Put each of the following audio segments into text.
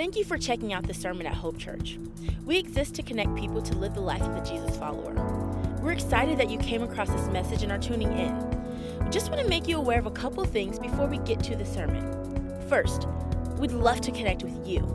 Thank you for checking out the sermon at Hope Church. We exist to connect people to live the life of a Jesus follower. We're excited that you came across this message and are tuning in. We just want to make you aware of a couple things before we get to the sermon. First, we'd love to connect with you.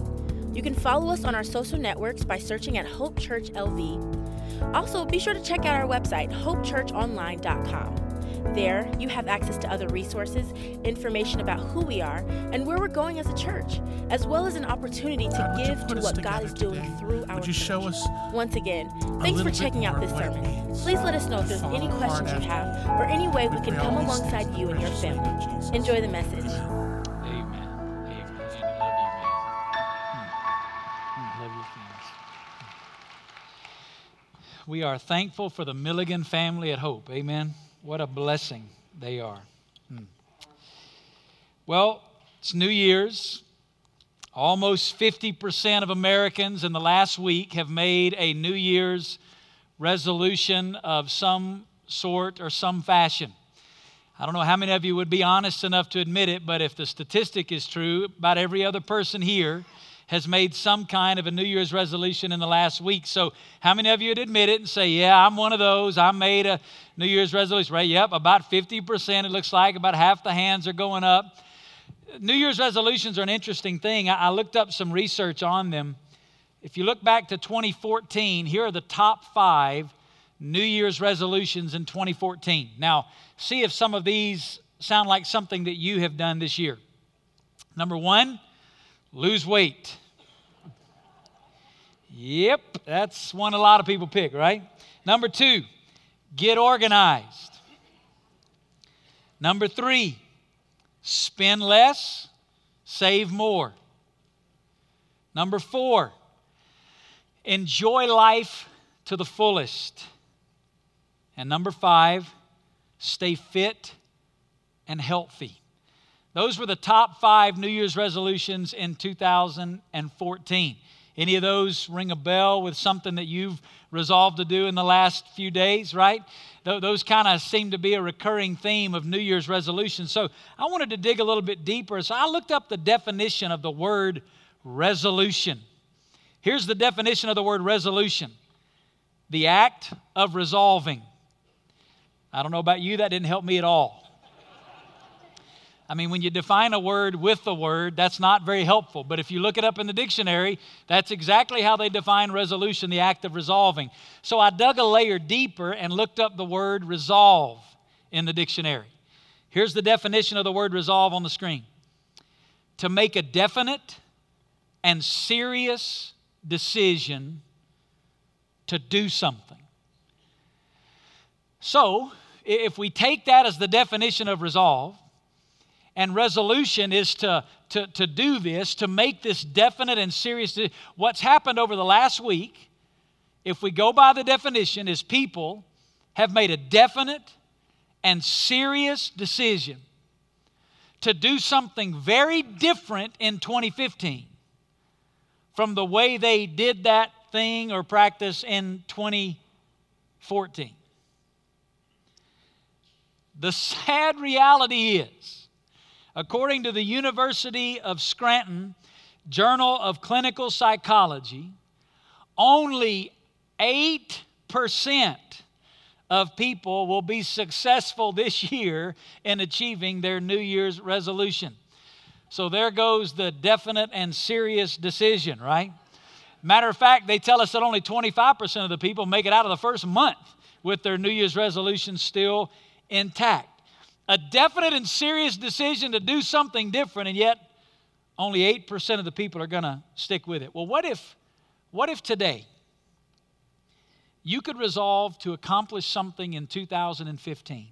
You can follow us on our social networks by searching at Hope Church LV. Also, be sure to check out our website, hopechurchonline.com. There, you have access to other resources, information about who we are, and where we're going as a church, as well as an opportunity to God, would you give to what God is doing today? through our Would you church. show us Once again, thanks for checking out this sermon. Please let us know if there's any questions you have or any way we We can come alongside you and your family. Enjoy the message. Amen. Amen. Amen. Andy, love you, man. Hmm. Love your things. We are thankful for the Milligan family at Hope. Amen. What a blessing they are. Hmm. Well, it's New Year's. Almost 50% of Americans in the last week have made a New Year's resolution of some sort or some fashion. I don't know how many of you would be honest enough to admit it, but if the statistic is true, about every other person here has made some kind of a New Year's resolution in the last week. So, how many of you would admit it and say, Yeah, I'm one of those. I made a New Year's resolution, right? Yep, about 50%, it looks like. About half the hands are going up. New Year's resolutions are an interesting thing. I looked up some research on them. If you look back to 2014, here are the top five New Year's resolutions in 2014. Now, see if some of these sound like something that you have done this year. Number one, lose weight. Yep, that's one a lot of people pick, right? Number two, get organized. Number three, spend less, save more. Number four, enjoy life to the fullest. And number five, stay fit and healthy. Those were the top five New Year's resolutions in 2014. Any of those ring a bell with something that you've resolved to do in the last few days, right? Those kind of seem to be a recurring theme of New Year's resolutions. So I wanted to dig a little bit deeper. So I looked up the definition of the word resolution. Here's the definition of the word resolution the act of resolving. I don't know about you, that didn't help me at all. I mean, when you define a word with the word, that's not very helpful. But if you look it up in the dictionary, that's exactly how they define resolution, the act of resolving. So I dug a layer deeper and looked up the word resolve in the dictionary. Here's the definition of the word resolve on the screen to make a definite and serious decision to do something. So, if we take that as the definition of resolve, and resolution is to, to, to do this, to make this definite and serious. What's happened over the last week, if we go by the definition, is people have made a definite and serious decision to do something very different in 2015 from the way they did that thing or practice in 2014. The sad reality is, according to the University of Scranton Journal of Clinical Psychology, only 8% of people will be successful this year in achieving their New Year's resolution. So there goes the definite and serious decision, right? Matter of fact, they tell us that only 25% of the people make it out of the first month with their New Year's resolution still intact. A definite and serious decision to do something different, and yet only 8% of the people are going to stick with it. Well, what if, what if today you could resolve to accomplish something in 2015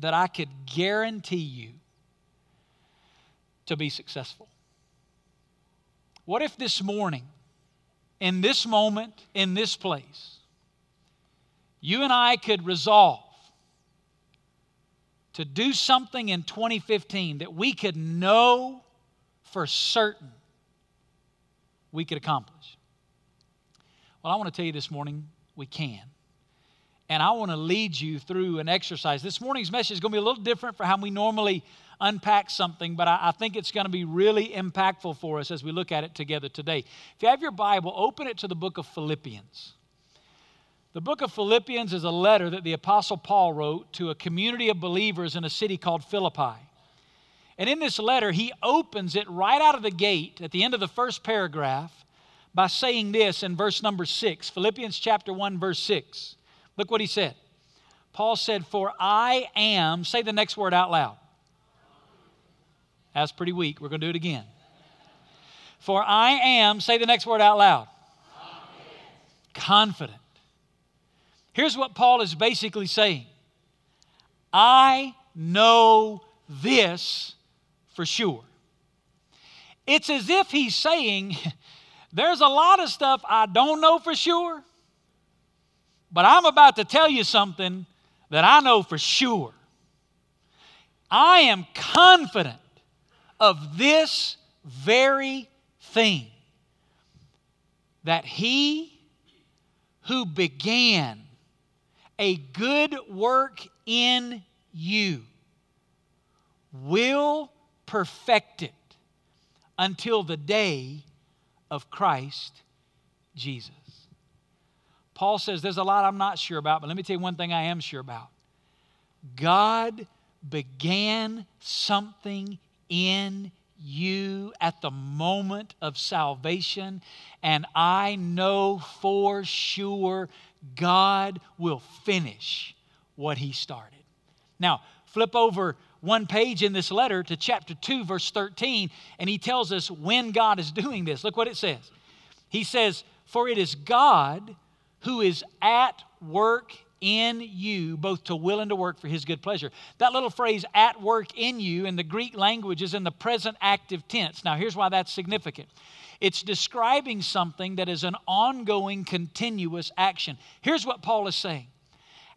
that I could guarantee you to be successful? What if this morning, in this moment, in this place, you and I could resolve to do something in 2015 that we could know for certain we could accomplish? Well, I want to tell you this morning we can. And I want to lead you through an exercise. This morning's message is going to be a little different from how we normally unpack something, but I, I think it's going to be really impactful for us as we look at it together today. If you have your Bible, open it to the book of Philippians. The book of Philippians is a letter that the Apostle Paul wrote to a community of believers in a city called Philippi. And in this letter, he opens it right out of the gate at the end of the first paragraph by saying this in verse number six Philippians chapter 1, verse 6. Look what he said. Paul said, For I am, say the next word out loud. That's pretty weak. We're going to do it again. For I am, say the next word out loud. Confident. Confident. Here's what Paul is basically saying I know this for sure. It's as if he's saying, There's a lot of stuff I don't know for sure, but I'm about to tell you something that I know for sure. I am confident of this very thing that he who began a good work in you will perfect it until the day of Christ Jesus. Paul says, There's a lot I'm not sure about, but let me tell you one thing I am sure about. God began something in you at the moment of salvation, and I know for sure God will finish what He started. Now, flip over one page in this letter to chapter 2, verse 13, and he tells us when God is doing this. Look what it says. He says, For it is God who is at work in you, both to will and to work for his good pleasure. That little phrase, at work in you, in the Greek language is in the present active tense. Now, here's why that's significant it's describing something that is an ongoing, continuous action. Here's what Paul is saying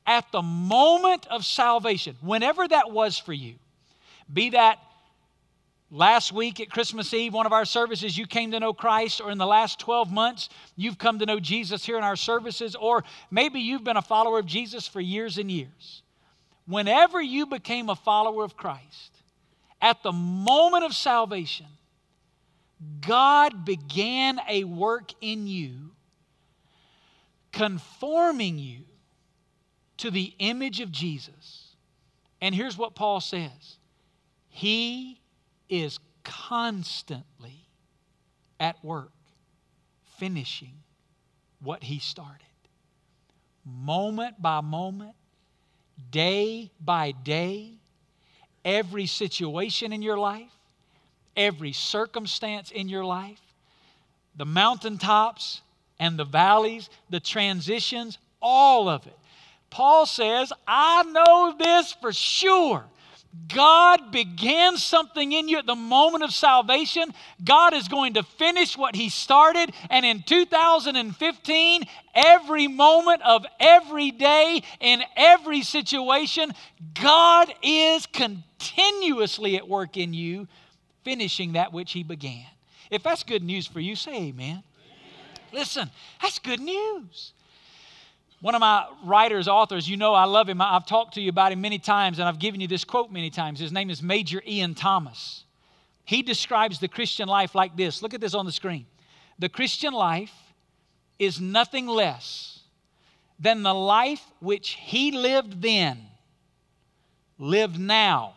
at the moment of salvation, whenever that was for you, be that last week at Christmas Eve, one of our services, you came to know Christ, or in the last 12 months, you've come to know Jesus here in our services, or maybe you've been a follower of Jesus for years and years. Whenever you became a follower of Christ, at the moment of salvation, God began a work in you, conforming you to the image of Jesus. And here's what Paul says He is constantly at work, finishing what He started. Moment by moment, day by day, every situation in your life, every circumstance in your life, the mountaintops and the valleys, the transitions, all of it Paul says, I know this for sure. God began something in you at the moment of salvation. God is going to finish what He started. And in 2015, every moment of every day, in every situation, God is continuously at work in you, finishing that which He began. If that's good news for you, say amen. amen. Listen, that's good news. One of my writers, authors, you know I love him. I've talked to you about him many times, and I've given you this quote many times. His name is Major Ian Thomas. He describes the Christian life like this look at this on the screen. The Christian life is nothing less than the life which he lived then, lived now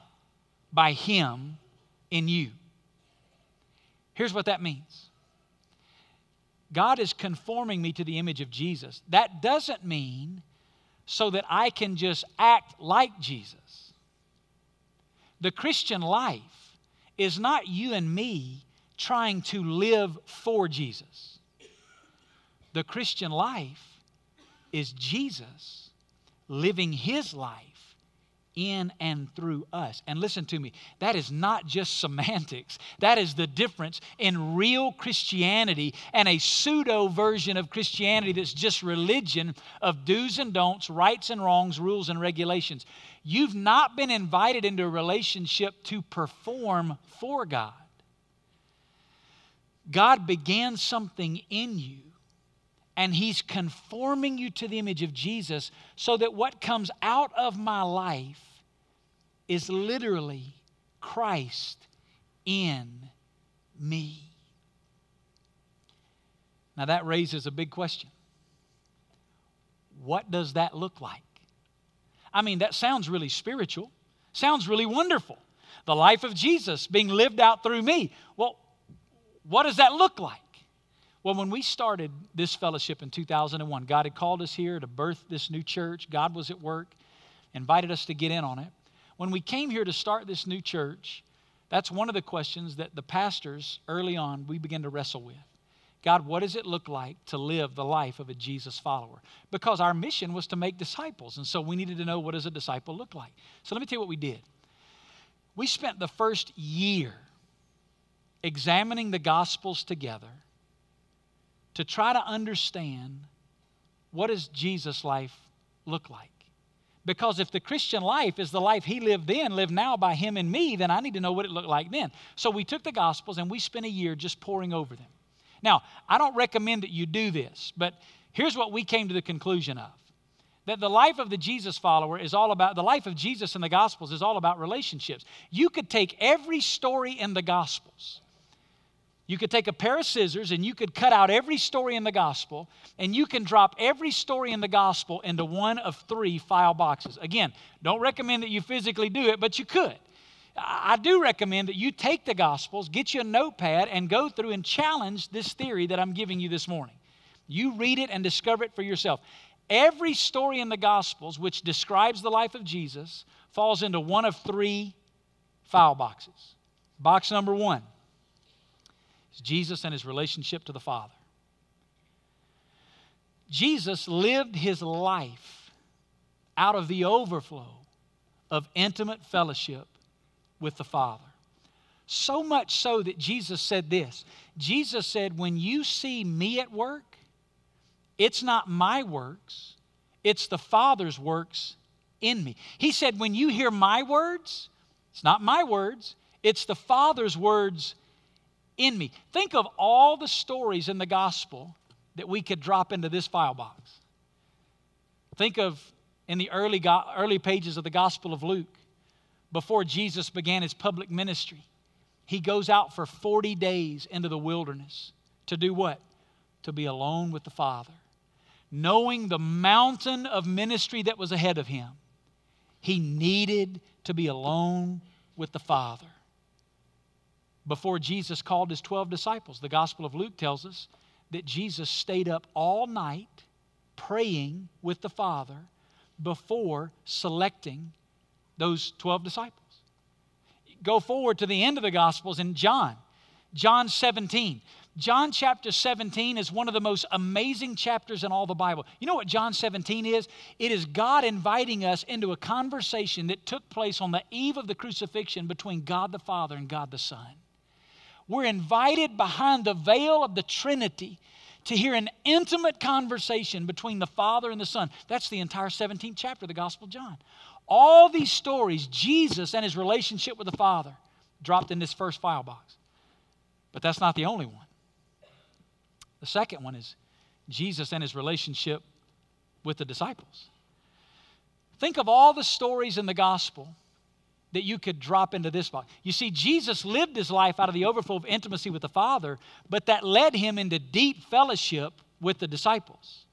by him in you. Here's what that means God is conforming me to the image of Jesus. That doesn't mean so that I can just act like Jesus. The Christian life is not you and me trying to live for Jesus. The Christian life is Jesus living his life in and through us. And listen to me, that is not just semantics. That is the difference in real Christianity and a pseudo version of Christianity that's just religion of do's and don'ts, rights and wrongs, rules and regulations. You've not been invited into a relationship to perform for God. God began something in you and He's conforming you to the image of Jesus so that what comes out of my life is literally Christ in me. Now that raises a big question. What does that look like? I mean, that sounds really spiritual, sounds really wonderful. The life of Jesus being lived out through me. Well, what does that look like? Well, when we started this fellowship in 2001, God had called us here to birth this new church. God was at work, invited us to get in on it. When we came here to start this new church, that's one of the questions that the pastors early on we began to wrestle with. God, what does it look like to live the life of a Jesus follower? Because our mission was to make disciples, and so we needed to know what does a disciple look like. So let me tell you what we did. We spent the first year examining the gospels together to try to understand what does Jesus' life look like? Because if the Christian life is the life he lived then, lived now by him and me, then I need to know what it looked like then. So we took the Gospels and we spent a year just poring over them. Now, I don't recommend that you do this, but here's what we came to the conclusion of that the life of the Jesus follower is all about, the life of Jesus in the Gospels is all about relationships. You could take every story in the Gospels you could take a pair of scissors and you could cut out every story in the gospel, and you can drop every story in the gospel into one of three file boxes. Again, don't recommend that you physically do it, but you could. I do recommend that you take the gospels, get you a notepad, and go through and challenge this theory that I'm giving you this morning. You read it and discover it for yourself. Every story in the gospels which describes the life of Jesus falls into one of three file boxes. Box number one Jesus and his relationship to the Father. Jesus lived his life out of the overflow of intimate fellowship with the Father. So much so that Jesus said this Jesus said, When you see me at work, it's not my works, it's the Father's works in me. He said, When you hear my words, it's not my words, it's the Father's words in me. Think of all the stories in the gospel that we could drop into this file box. Think of in the early, early pages of the Gospel of Luke, before Jesus began his public ministry, he goes out for 40 days into the wilderness to do what? To be alone with the Father. Knowing the mountain of ministry that was ahead of him, he needed to be alone with the Father before Jesus called his 12 disciples. The Gospel of Luke tells us that Jesus stayed up all night praying with the Father before selecting those 12 disciples. Go forward to the end of the Gospels in John, John 17. John chapter 17 is one of the most amazing chapters in all the Bible. You know what John 17 is? It is God inviting us into a conversation that took place on the eve of the crucifixion between God the Father and God the Son. We're invited behind the veil of the Trinity to hear an intimate conversation between the Father and the Son. That's the entire 17th chapter of the Gospel of John. All these stories, Jesus and his relationship with the Father, dropped in this first file box. But that's not the only one. The second one is Jesus and his relationship with the disciples. Think of all the stories in the gospel that you could drop into this box. You see, Jesus lived his life out of the overflow of intimacy with the Father, but that led him into deep fellowship with the disciples.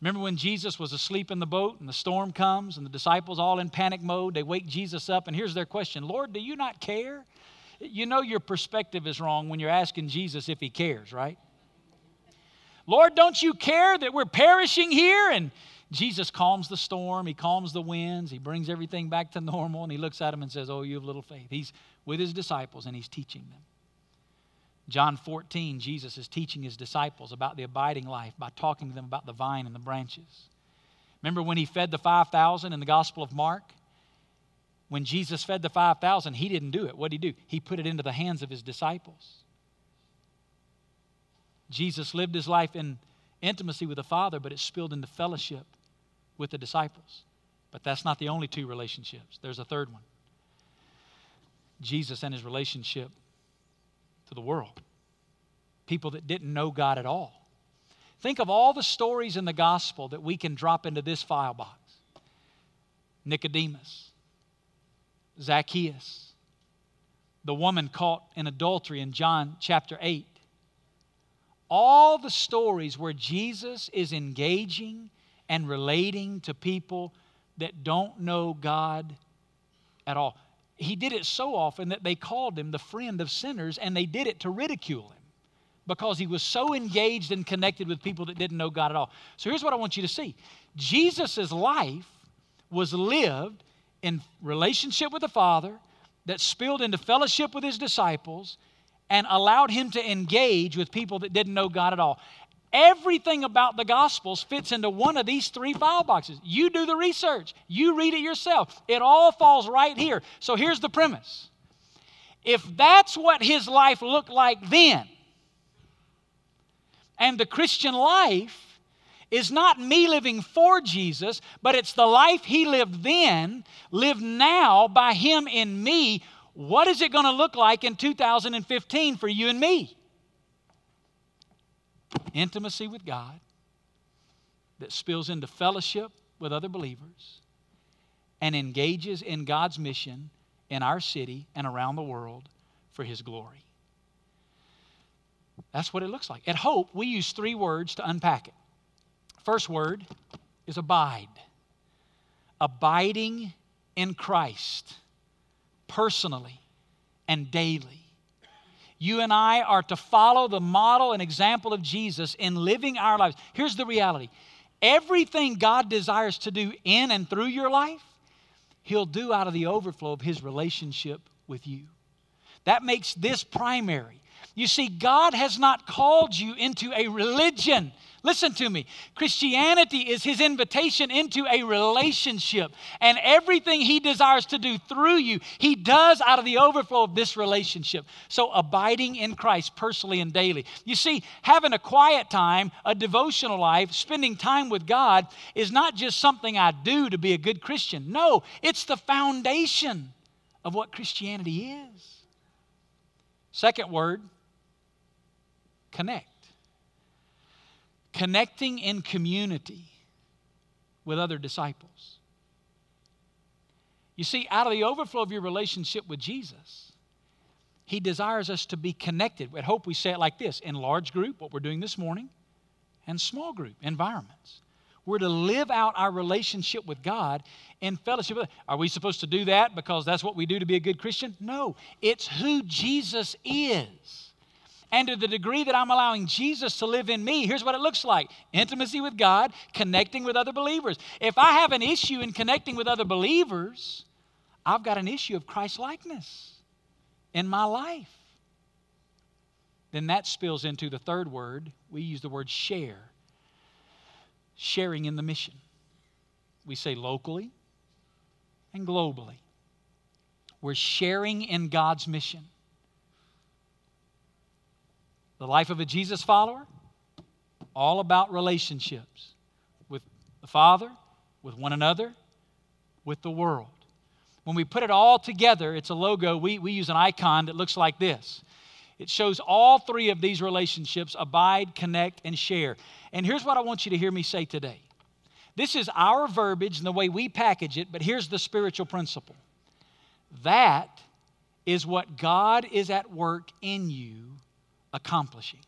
Remember when Jesus was asleep in the boat and the storm comes and the disciples all in panic mode? They wake Jesus up, and here's their question Lord, do you not care? You know your perspective is wrong when you're asking Jesus if he cares, right? Lord, don't you care that we're perishing here? And Jesus calms the storm, he calms the winds, he brings everything back to normal, and he looks at them and says, Oh, you have little faith. He's with his disciples and he's teaching them. John 14, Jesus is teaching his disciples about the abiding life by talking to them about the vine and the branches. Remember when he fed the 5,000 in the Gospel of Mark? When Jesus fed the 5,000, he didn't do it. What did he do? He put it into the hands of his disciples. Jesus lived his life in intimacy with the Father, but it spilled into fellowship with the disciples. But that's not the only two relationships, there's a third one Jesus and his relationship to the world, people that didn't know God at all. Think of all the stories in the gospel that we can drop into this file box Nicodemus, Zacchaeus, the woman caught in adultery in John chapter 8. All the stories where Jesus is engaging and relating to people that don't know God at all. He did it so often that they called him the friend of sinners and they did it to ridicule him because he was so engaged and connected with people that didn't know God at all. So here's what I want you to see Jesus' life was lived in relationship with the Father that spilled into fellowship with his disciples and allowed him to engage with people that didn't know God at all. Everything about the Gospels fits into one of these three file boxes. You do the research, you read it yourself. It all falls right here. So here's the premise if that's what his life looked like then, and the Christian life is not me living for Jesus, but it's the life he lived then, lived now by him in me. What is it going to look like in 2015 for you and me? Intimacy with God that spills into fellowship with other believers and engages in God's mission in our city and around the world for his glory. That's what it looks like. At Hope, we use three words to unpack it. First word is abide. Abiding in Christ, personally and daily. You and I are to follow the model and example of Jesus in living our lives. Here's the reality everything God desires to do in and through your life, He'll do out of the overflow of His relationship with you. That makes this primary. You see, God has not called you into a religion. Listen to me. Christianity is his invitation into a relationship. And everything he desires to do through you, he does out of the overflow of this relationship. So, abiding in Christ personally and daily. You see, having a quiet time, a devotional life, spending time with God is not just something I do to be a good Christian. No, it's the foundation of what Christianity is. Second word connect. Connecting in community with other disciples. You see, out of the overflow of your relationship with Jesus, He desires us to be connected. At Hope, we say it like this in large group, what we're doing this morning, and small group environments. We're to live out our relationship with God in fellowship. Are we supposed to do that because that's what we do to be a good Christian? No, it's who Jesus is. And to the degree that I'm allowing Jesus to live in me, here's what it looks like intimacy with God, connecting with other believers. If I have an issue in connecting with other believers, I've got an issue of Christ likeness in my life. Then that spills into the third word. We use the word share sharing in the mission. We say locally and globally. We're sharing in God's mission. The life of a Jesus follower, all about relationships with the Father, with one another, with the world. When we put it all together, it's a logo. We, we use an icon that looks like this. It shows all three of these relationships abide, connect, and share. And here's what I want you to hear me say today this is our verbiage and the way we package it, but here's the spiritual principle that is what God is at work in you accomplishing.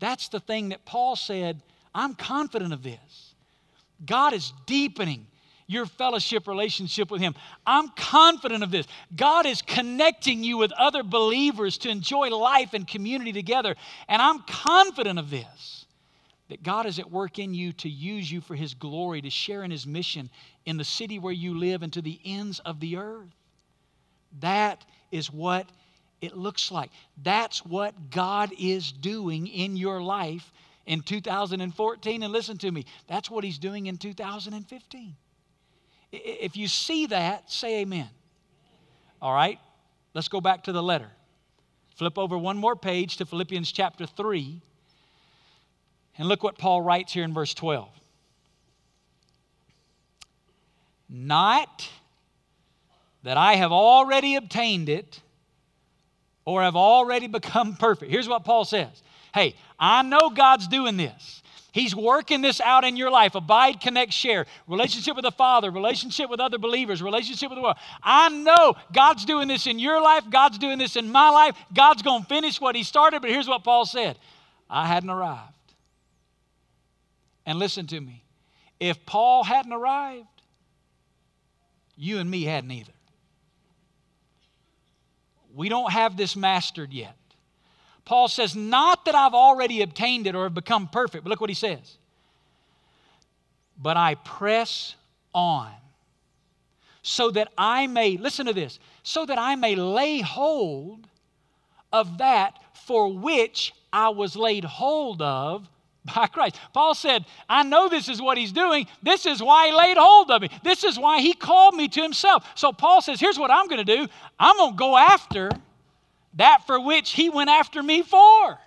That's the thing that Paul said, I'm confident of this. God is deepening your fellowship relationship with Him. I'm confident of this. God is connecting you with other believers to enjoy life and community together. And I'm confident of this that God is at work in you to use you for His glory, to share in His mission in the city where you live and to the ends of the earth. That is what it looks like. That's what God is doing in your life in 2014. And listen to me, that's what He's doing in 2015. If you see that, say amen. All right, let's go back to the letter. Flip over one more page to Philippians chapter 3. And look what Paul writes here in verse 12. Not that I have already obtained it or have already become perfect. Here's what Paul says Hey, I know God's doing this. He's working this out in your life. Abide, connect, share. Relationship with the Father, relationship with other believers, relationship with the world. I know God's doing this in your life. God's doing this in my life. God's going to finish what He started. But here's what Paul said I hadn't arrived. And listen to me if Paul hadn't arrived, you and me hadn't either. We don't have this mastered yet. Paul says, Not that I've already obtained it or have become perfect, but look what he says. But I press on so that I may, listen to this, so that I may lay hold of that for which I was laid hold of by Christ. Paul said, I know this is what he's doing. This is why he laid hold of me. This is why he called me to himself. So Paul says, Here's what I'm going to do I'm going to go after that for which he went after me for,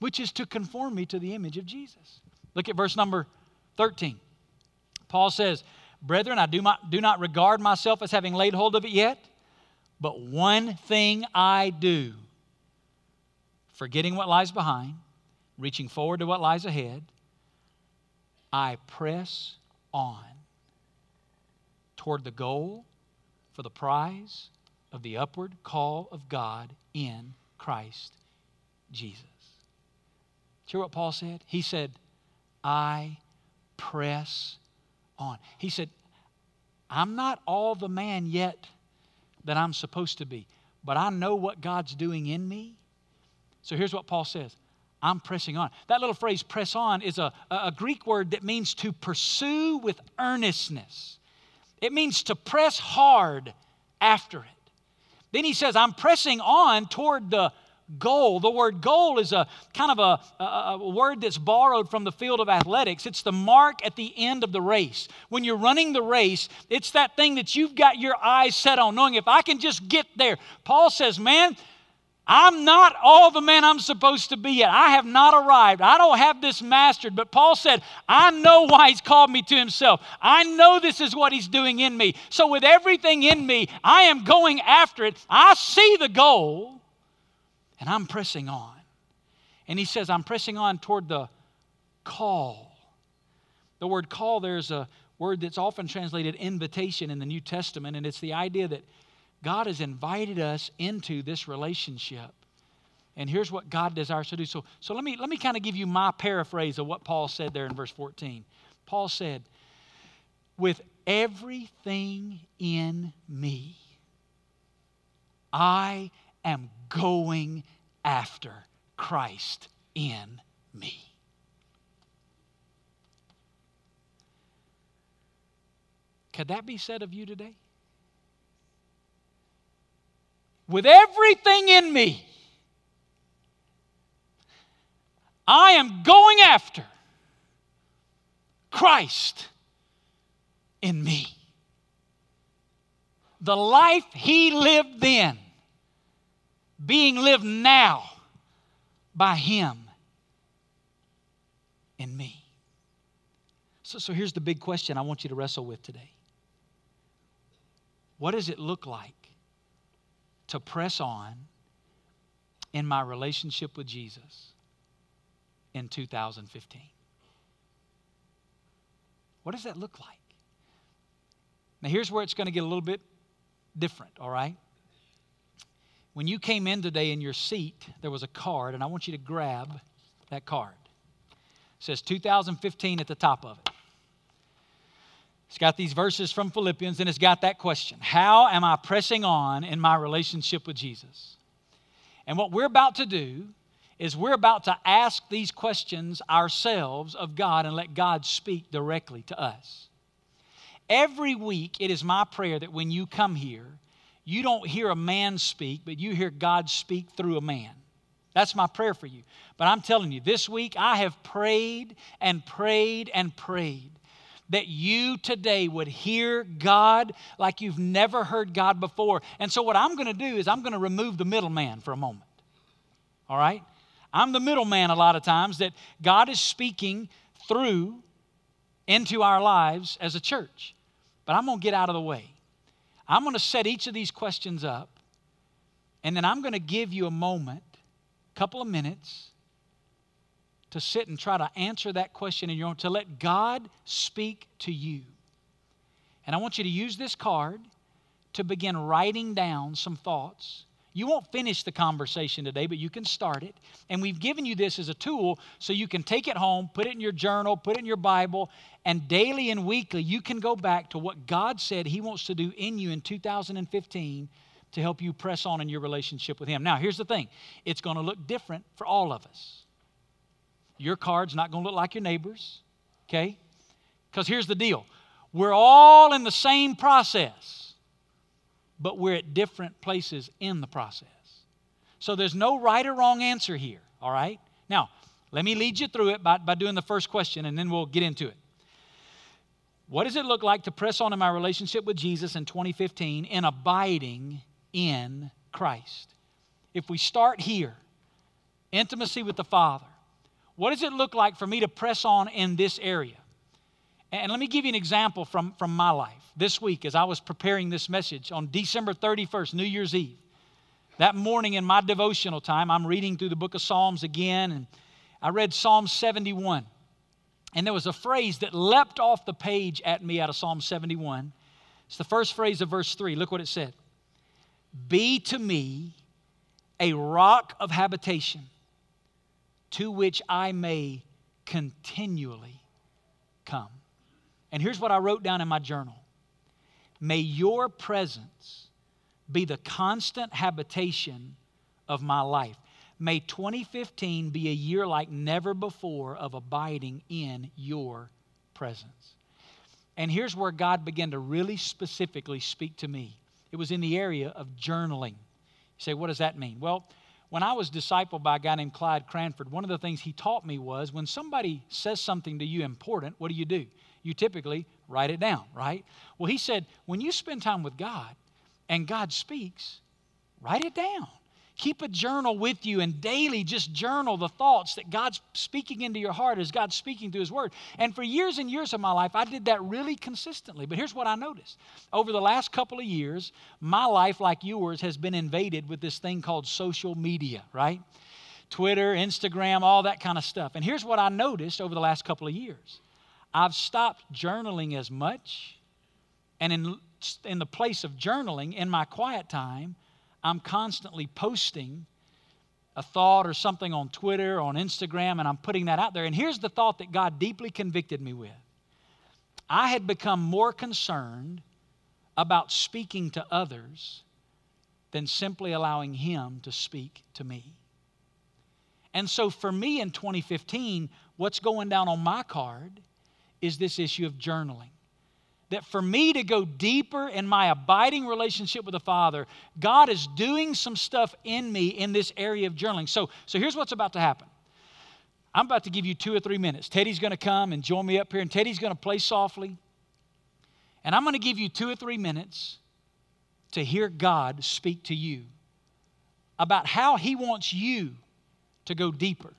which is to conform me to the image of Jesus. Look at verse number 13. Paul says, Brethren, I do not, do not regard myself as having laid hold of it yet, but one thing I do, forgetting what lies behind, reaching forward to what lies ahead, I press on toward the goal for the prize of the upward call of God in Christ Jesus. Hear what Paul said? He said, I press on. He said, I'm not all the man yet that I'm supposed to be, but I know what God's doing in me. So here's what Paul says I'm pressing on. That little phrase, press on, is a, a Greek word that means to pursue with earnestness. It means to press hard after it. Then he says, I'm pressing on toward the goal. The word goal is a kind of a, a, a, word that's borrowed from the field of athletics. It's the mark at the end of the race. When you're running the race, it's that thing that you've got your eyes set on, knowing if I can just get there. Paul says, Man, I'm not all the man I'm supposed to be yet. I have not arrived. I don't have this mastered. But Paul said, I know why he's called me to himself. I know this is what he's doing in me. So, with everything in me, I am going after it. I see the goal, and I'm pressing on. And he says, I'm pressing on toward the call. The word call there is a word that's often translated invitation in the New Testament, and it's the idea that God has invited us into this relationship. And here's what God desires to do. So, so let me, let me kind of give you my paraphrase of what Paul said there in verse 14. Paul said, With everything in me, I am going after Christ in me. Could that be said of you today? With everything in me, I am going after Christ in me. The life he lived then, being lived now by him in me. So, so here's the big question I want you to wrestle with today. What does it look like to press on in my relationship with Jesus in 2015? What does that look like? Now, here's where it's going to get a little bit different, all right? When you came in today in your seat, there was a card, and I want you to grab that card. It says 2015 at the top of it. It's got these verses from Philippians and it's got that question How am I pressing on in my relationship with Jesus? And what we're about to do is we're about to ask these questions ourselves of God and let God speak directly to us. Every week, it is my prayer that when you come here, you don't hear a man speak, but you hear God speak through a man. That's my prayer for you. But I'm telling you, this week I have prayed and prayed and prayed that you today would hear God like you've never heard God before. And so, what I'm going to do is I'm going to remove the middleman for a moment. All right? I'm the middleman a lot of times that God is speaking through into our lives as a church. But I'm going to get out of the way. I'm going to set each of these questions up, and then I'm going to give you a moment, couple of minutes, to sit and try to answer that question in your own, to let God speak to you. And I want you to use this card to begin writing down some thoughts. You won't finish the conversation today, but you can start it. And we've given you this as a tool so you can take it home, put it in your journal, put it in your Bible, and daily and weekly you can go back to what God said He wants to do in you in 2015 to help you press on in your relationship with Him. Now, here's the thing it's going to look different for all of us. Your card's not going to look like your neighbor's, okay? Because here's the deal we're all in the same process, but we're at different places in the process. So there's no right or wrong answer here, all right? Now, let me lead you through it by, by doing the first question, and then we'll get into it. What does it look like to press on in my relationship with Jesus in 2015 in abiding in Christ? If we start here, intimacy with the Father, what does it look like for me to press on in this area? And let me give you an example from, from my life. This week, as I was preparing this message on December 31st, New Year's Eve, that morning in my devotional time, I'm reading through the book of Psalms again, and I read Psalm 71. And there was a phrase that leapt off the page at me out of Psalm 71. It's the first phrase of verse 3. Look what it said Be to me a rock of habitation to which I may continually come. And here's what I wrote down in my journal May your presence be the constant habitation of my life. May 2015 be a year like never before of abiding in your presence. And here's where God began to really specifically speak to me. It was in the area of journaling. You say, what does that mean? Well, when I was discipled by a guy named Clyde Cranford, one of the things he taught me was when somebody says something to you important, what do you do? You typically write it down, right? Well, he said, when you spend time with God and God speaks, write it down. Keep a journal with you and daily just journal the thoughts that God's speaking into your heart as God's speaking through His Word. And for years and years of my life, I did that really consistently. But here's what I noticed over the last couple of years, my life, like yours, has been invaded with this thing called social media, right? Twitter, Instagram, all that kind of stuff. And here's what I noticed over the last couple of years I've stopped journaling as much. And in, in the place of journaling, in my quiet time, I'm constantly posting a thought or something on Twitter or on Instagram, and I'm putting that out there. And here's the thought that God deeply convicted me with I had become more concerned about speaking to others than simply allowing Him to speak to me. And so for me in 2015, what's going down on my card is this issue of journaling that for me to go deeper in my abiding relationship with the Father, God is doing some stuff in me in this area of journaling. So, so here's what's about to happen. I'm about to give you two or three minutes. Teddy's going to come and join me up here, and Teddy's going to play softly. And I'm going to give you two or three minutes to hear God speak to you about how He wants you to go deeper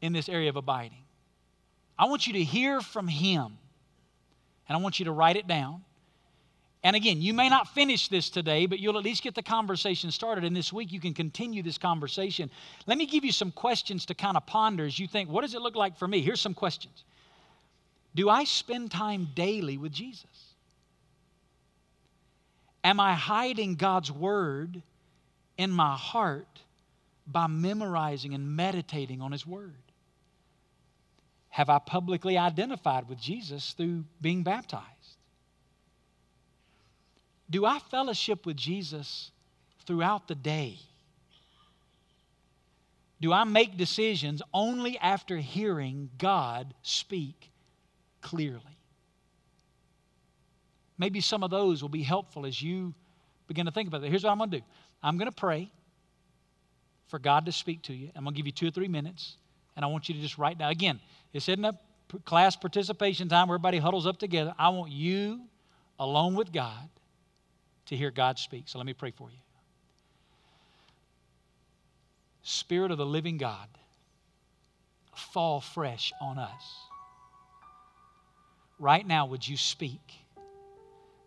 in this area of abiding. I want you to hear from Him and I want you to write it down. And again, you may not finish this today, but you'll at least get the conversation started. And this week, you can continue this conversation. Let me give you some questions to kind of ponder as you think, what does it look like for me? Here's some questions Do I spend time daily with Jesus? Am I hiding God's word in my heart by memorizing and meditating on His word? Have I publicly identified with Jesus through being baptized? Do I fellowship with Jesus throughout the day? Do I make decisions only after hearing God speak clearly? Maybe some of those will be helpful as you begin to think about it. Here's what I'm going to do I'm going to pray for God to speak to you. I'm going to give you two or three minutes, and I want you to just write down. Again, this isn't a class participation time where everybody huddles up together. I want you alone with God to hear God speak. So let me pray for you. Spirit of the living God, fall fresh on us. Right now, would you speak?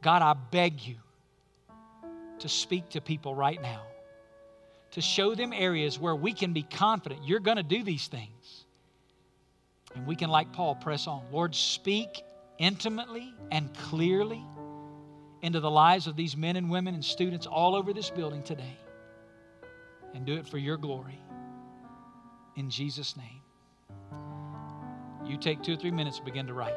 God, I beg you to speak to people right now. To show them areas where we can be confident you're going to do these things. And we can, like Paul, press on. Lord, speak intimately and clearly into the lives of these men and women and students all over this building today. And do it for your glory. In Jesus' name. You take two or three minutes, begin to write.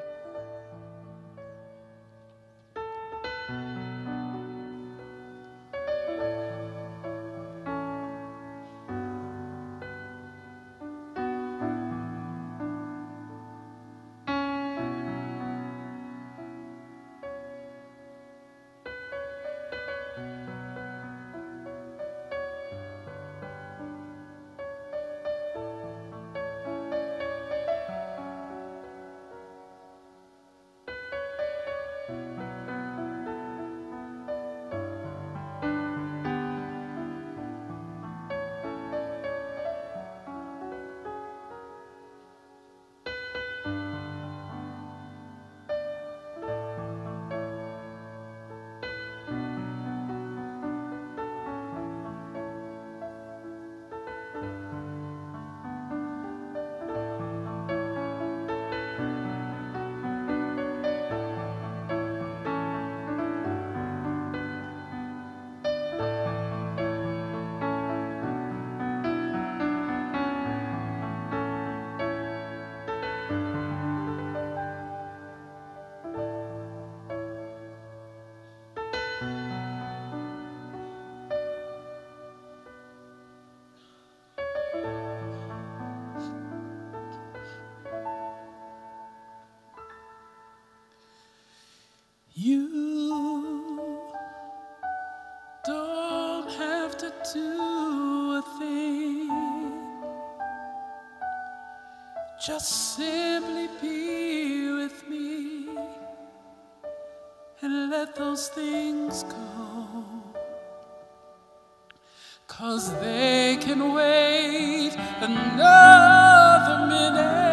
Just simply be with me and let those things go. Cause they can wait another minute.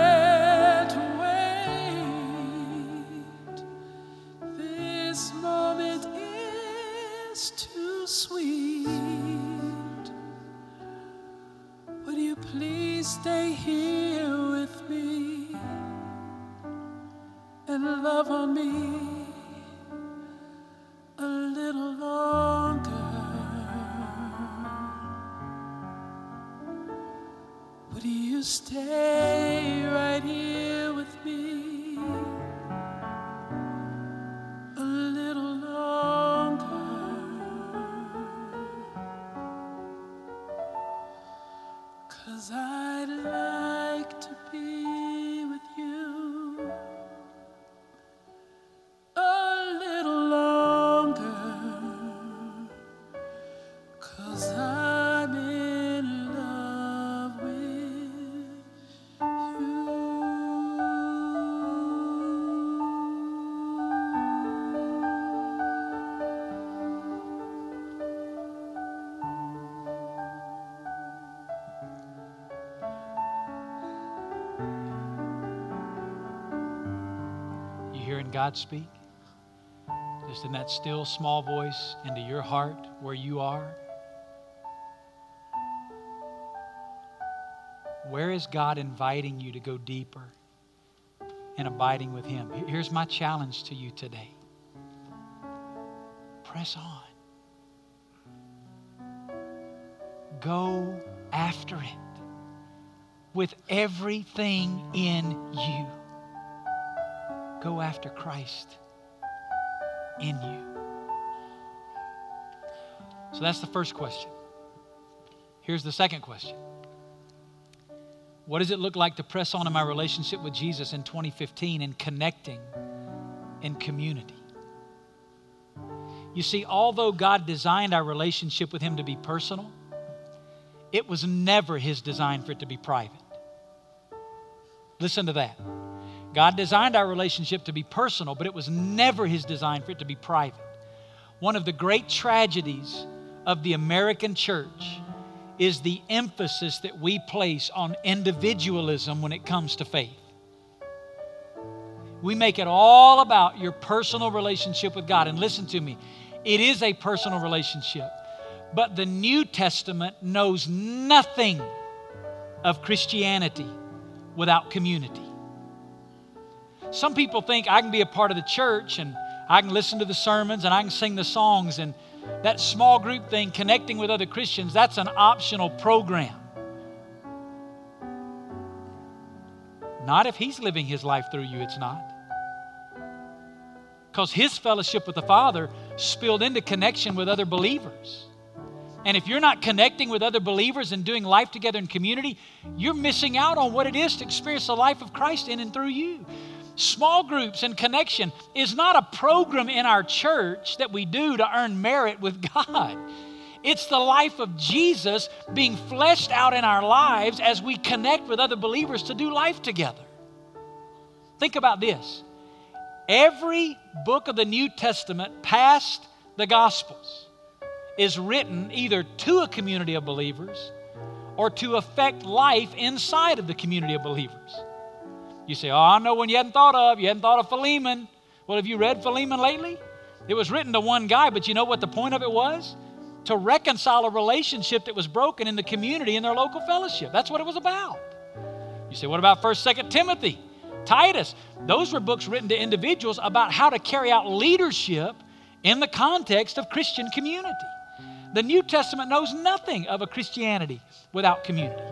Stay God speak? Just in that still small voice into your heart where you are? Where is God inviting you to go deeper and abiding with Him? Here's my challenge to you today press on, go after it with everything in you go after Christ in you. So that's the first question. Here's the second question What does it look like to press on in my relationship with Jesus in 2015 and connecting in community? You see, although God designed our relationship with Him to be personal, it was never His design for it to be private. Listen to that. God designed our relationship to be personal, but it was never His design for it to be private. One of the great tragedies of the American church is the emphasis that we place on individualism when it comes to faith. We make it all about your personal relationship with God. And listen to me, it is a personal relationship. But the New Testament knows nothing of Christianity without community. Some people think I can be a part of the church and I can listen to the sermons and I can sing the songs and that small group thing, connecting with other Christians, that's an optional program. Not if He's living His life through you, it's not. Because His fellowship with the Father spilled into connection with other believers. And if you're not connecting with other believers and doing life together in community, you're missing out on what it is to experience the life of Christ in and through you. Small groups and connection is not a program in our church that we do to earn merit with God. It's the life of Jesus being fleshed out in our lives as we connect with other believers to do life together. Think about this every book of the New Testament past the Gospels is written either to a community of believers or to affect life inside of the community of believers. You say, Oh, I know one you hadn't thought of. You hadn't thought of Philemon. Well, have you read Philemon lately? It was written to one guy, but you know what the point of it was? To reconcile a relationship that was broken in the community in their local fellowship. That's what it was about. You say, What about 1st, 2nd Timothy? Titus. Those were books written to individuals about how to carry out leadership in the context of Christian community. The New Testament knows nothing of a Christianity without community.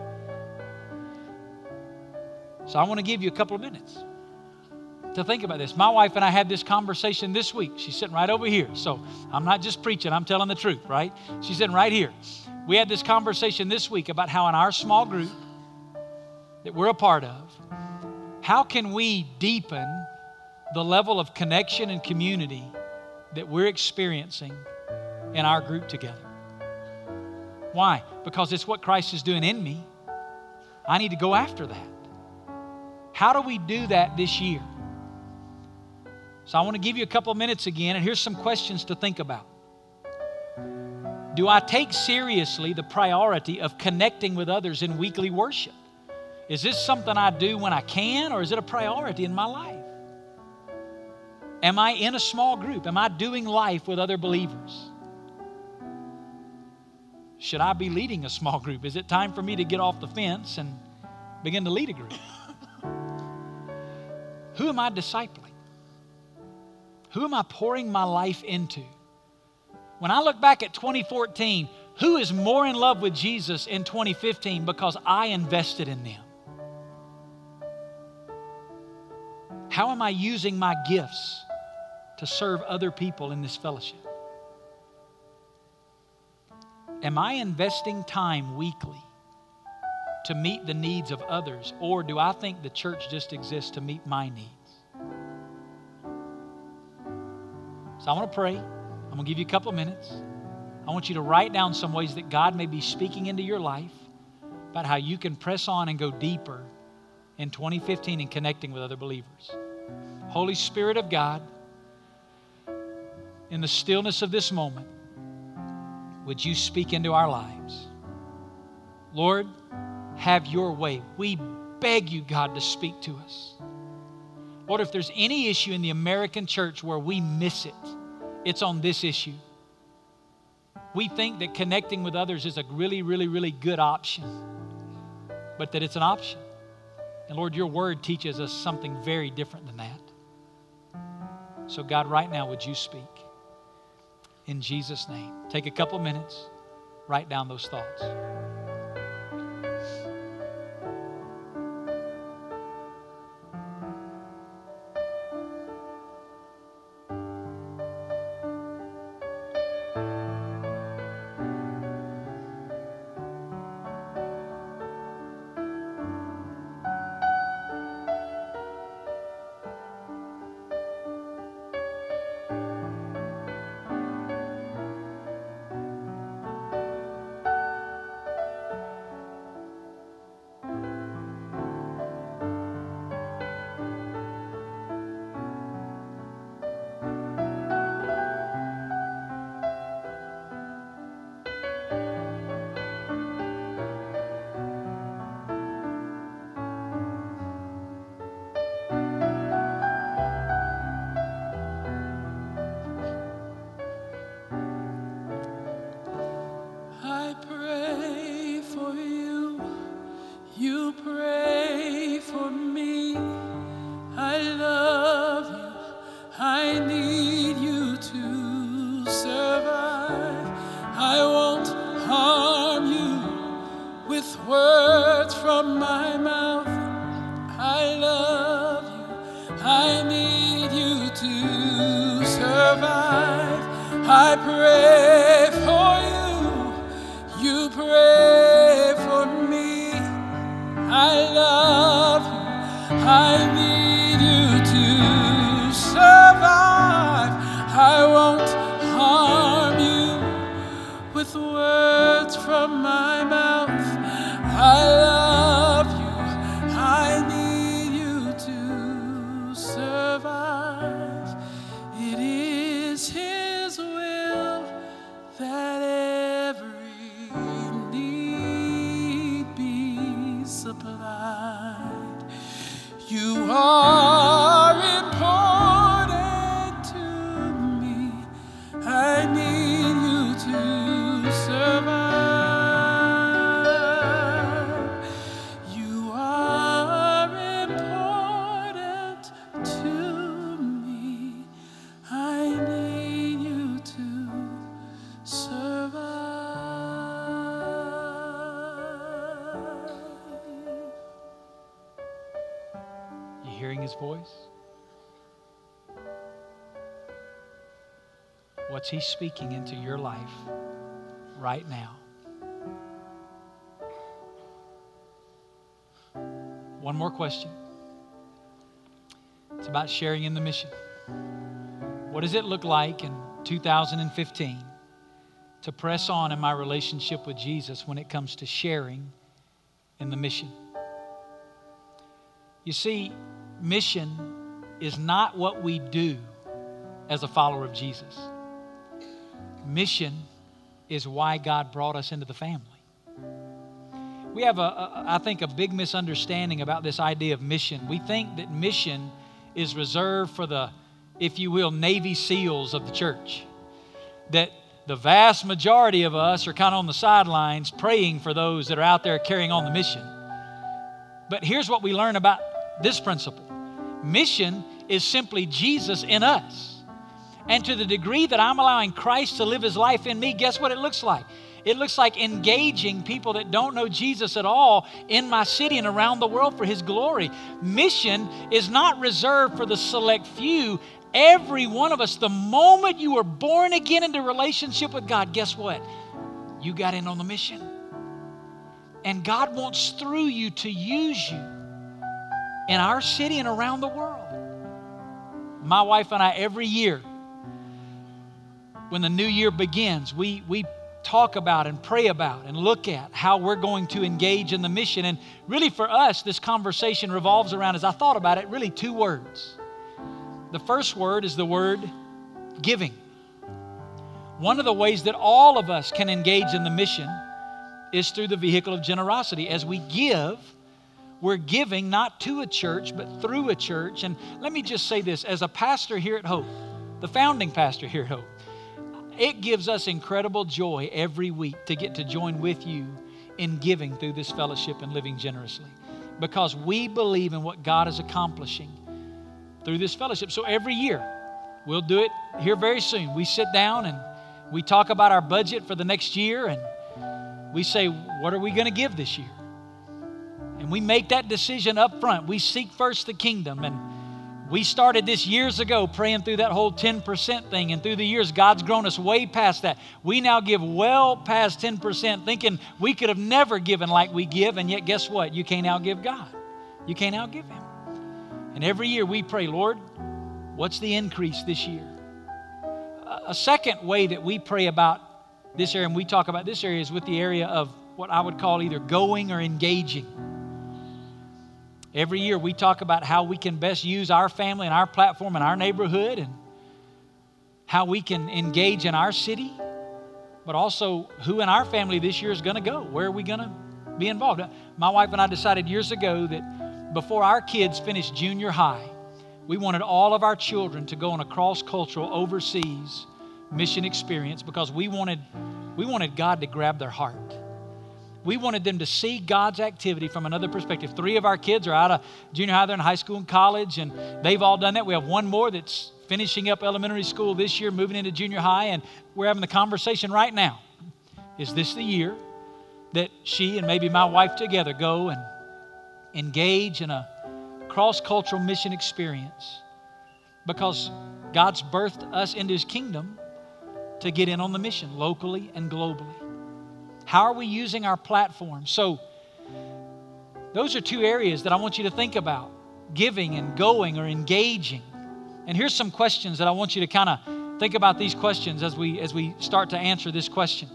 So I want to give you a couple of minutes to think about this. My wife and I had this conversation this week. She's sitting right over here. So I'm not just preaching, I'm telling the truth, right? She's sitting right here. We had this conversation this week about how in our small group that we're a part of, how can we deepen the level of connection and community that we're experiencing in our group together? Why? Because it's what Christ is doing in me. I need to go after that. How do we do that this year? So I want to give you a couple minutes again, and here's some questions to think about. Do I take seriously the priority of connecting with others in weekly worship? Is this something I do when I can, or is it a priority in my life? Am I in a small group? Am I doing life with other believers? Should I be leading a small group? Is it time for me to get off the fence and begin to lead a group? Who am I discipling? Who am I pouring my life into? When I look back at 2014, who is more in love with Jesus in 2015 because I invested in them? How am I using my gifts to serve other people in this fellowship? Am I investing time weekly to meet the needs of others, or do I think the church just exists to meet my needs? So I want to pray. I'm going to give you a couple of minutes. I want you to write down some ways that God may be speaking into your life about how you can press on and go deeper in 2015 in connecting with other believers. Holy Spirit of God, in the stillness of this moment, would you speak into our lives? Lord, have your way. We beg you, God, to speak to us. Lord, if there's any issue in the American church where we miss it, it's on this issue. We think that connecting with others is a really, really, really good option, but that it's an option. And Lord, your word teaches us something very different than that. So, God, right now, would you speak? in Jesus' name. Take a couple minutes, write down those thoughts. What's he speaking into your life right now? One more question. It's about sharing in the mission. What does it look like in 2015 to press on in my relationship with Jesus when it comes to sharing in the mission? You see, mission is not what we do as a follower of Jesus. Mission is why God brought us into the family. We have, a, a, I think, a big misunderstanding about this idea of mission. We think that mission is reserved for the, if you will, Navy SEALs of the church. That the vast majority of us are kind of on the sidelines praying for those that are out there carrying on the mission. But here's what we learn about this principle mission is simply Jesus in us. And to the degree that I'm allowing Christ to live his life in me, guess what it looks like? It looks like engaging people that don't know Jesus at all in my city and around the world for his glory. Mission is not reserved for the select few. Every one of us, the moment you were born again into relationship with God, guess what? You got in on the mission. And God wants through you to use you in our city and around the world. My wife and I, every year, when the new year begins, we, we talk about and pray about and look at how we're going to engage in the mission. And really, for us, this conversation revolves around, as I thought about it, really two words. The first word is the word giving. One of the ways that all of us can engage in the mission is through the vehicle of generosity. As we give, we're giving not to a church, but through a church. And let me just say this as a pastor here at Hope, the founding pastor here at Hope, it gives us incredible joy every week to get to join with you in giving through this fellowship and living generously because we believe in what God is accomplishing through this fellowship. So every year, we'll do it here very soon. We sit down and we talk about our budget for the next year and we say, what are we going to give this year? And we make that decision up front. We seek first the kingdom. And we started this years ago praying through that whole 10% thing. And through the years, God's grown us way past that. We now give well past 10%, thinking we could have never given like we give. And yet, guess what? You can't outgive God, you can't outgive Him. And every year we pray, Lord, what's the increase this year? A second way that we pray about this area, and we talk about this area, is with the area of what I would call either going or engaging. Every year we talk about how we can best use our family and our platform and our neighborhood and how we can engage in our city, but also who in our family this year is going to go. Where are we going to be involved? My wife and I decided years ago that before our kids finished junior high, we wanted all of our children to go on a cross cultural overseas mission experience because we wanted, we wanted God to grab their heart. We wanted them to see God's activity from another perspective. Three of our kids are out of junior high, they're in high school and college, and they've all done that. We have one more that's finishing up elementary school this year, moving into junior high, and we're having the conversation right now. Is this the year that she and maybe my wife together go and engage in a cross cultural mission experience because God's birthed us into His kingdom to get in on the mission locally and globally. How are we using our platform? So, those are two areas that I want you to think about giving and going or engaging. And here's some questions that I want you to kind of think about these questions as we as we start to answer this question.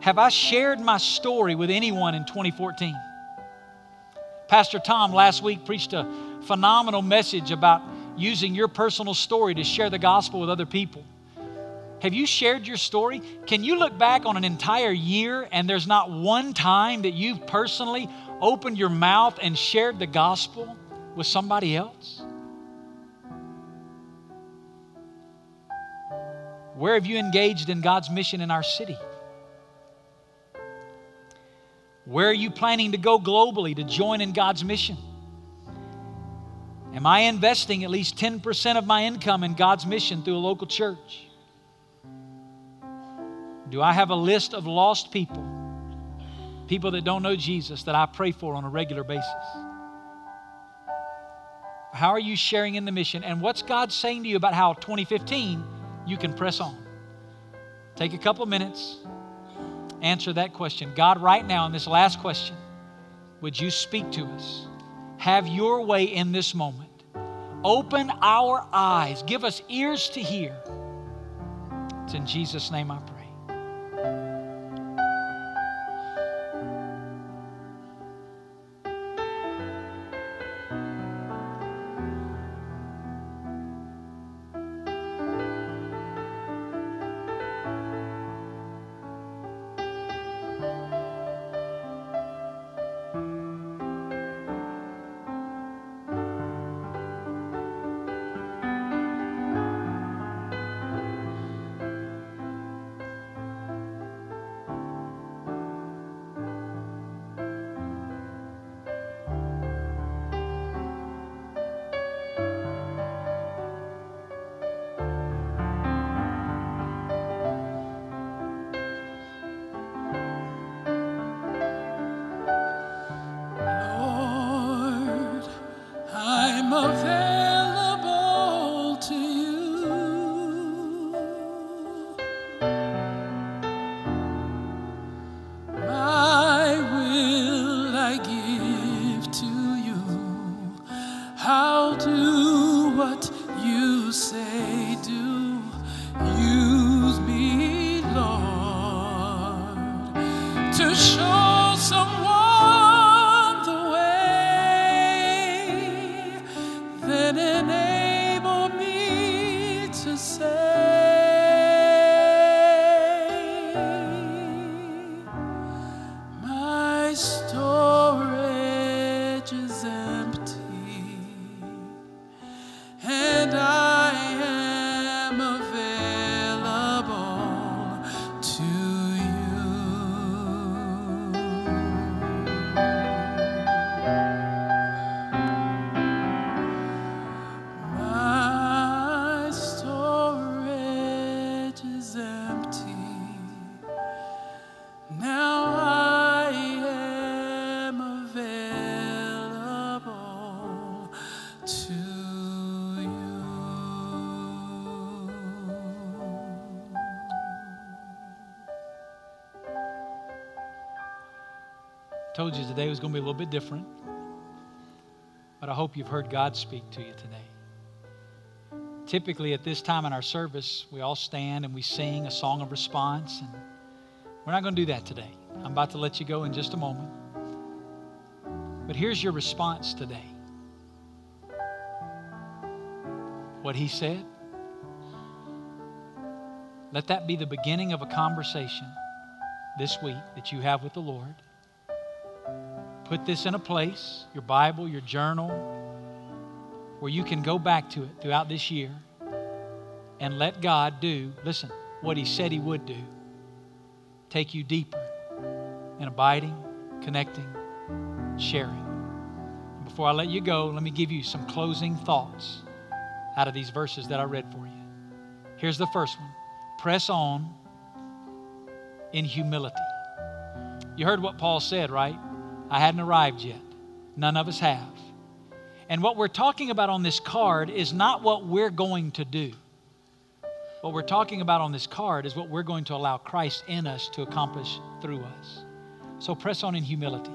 Have I shared my story with anyone in 2014? Pastor Tom last week preached a phenomenal message about using your personal story to share the gospel with other people. Have you shared your story? Can you look back on an entire year and there's not one time that you've personally opened your mouth and shared the gospel with somebody else? Where have you engaged in God's mission in our city? Where are you planning to go globally to join in God's mission? Am I investing at least 10% of my income in God's mission through a local church? Do I have a list of lost people, people that don't know Jesus, that I pray for on a regular basis? How are you sharing in the mission? And what's God saying to you about how 2015 you can press on? Take a couple minutes, answer that question. God, right now, in this last question, would you speak to us? Have your way in this moment. Open our eyes, give us ears to hear. It's in Jesus' name I pray. Told you today was going to be a little bit different, but I hope you've heard God speak to you today. Typically, at this time in our service, we all stand and we sing a song of response, and we're not going to do that today. I'm about to let you go in just a moment. But here's your response today what He said. Let that be the beginning of a conversation this week that you have with the Lord. Put this in a place, your Bible, your journal, where you can go back to it throughout this year and let God do, listen, what He said He would do. Take you deeper in abiding, connecting, sharing. Before I let you go, let me give you some closing thoughts out of these verses that I read for you. Here's the first one press on in humility. You heard what Paul said, right? I hadn't arrived yet. None of us have. And what we're talking about on this card is not what we're going to do. What we're talking about on this card is what we're going to allow Christ in us to accomplish through us. So press on in humility.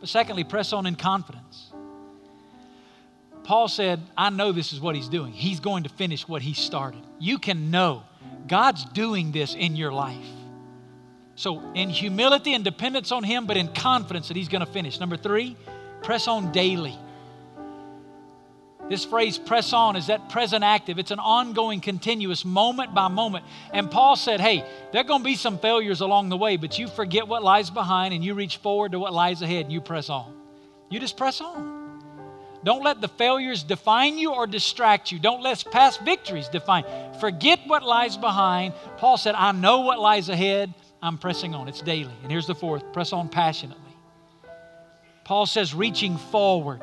But secondly, press on in confidence. Paul said, I know this is what he's doing. He's going to finish what he started. You can know God's doing this in your life. So, in humility and dependence on Him, but in confidence that He's going to finish. Number three, press on daily. This phrase, press on, is that present active. It's an ongoing, continuous, moment by moment. And Paul said, hey, there are going to be some failures along the way, but you forget what lies behind and you reach forward to what lies ahead and you press on. You just press on. Don't let the failures define you or distract you. Don't let past victories define. Forget what lies behind. Paul said, I know what lies ahead. I'm pressing on. It's daily. And here's the fourth press on passionately. Paul says, reaching forward.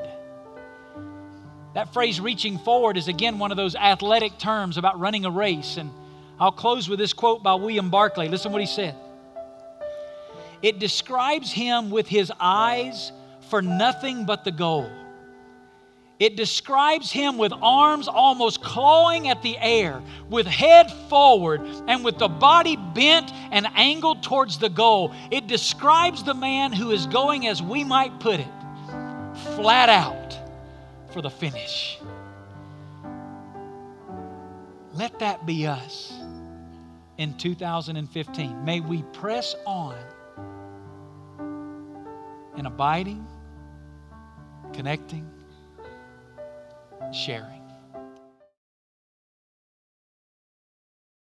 That phrase, reaching forward, is again one of those athletic terms about running a race. And I'll close with this quote by William Barclay. Listen what he said. It describes him with his eyes for nothing but the goal. It describes him with arms almost clawing at the air, with head forward, and with the body bent and angled towards the goal. It describes the man who is going, as we might put it, flat out for the finish. Let that be us in 2015. May we press on in abiding, connecting, sharing.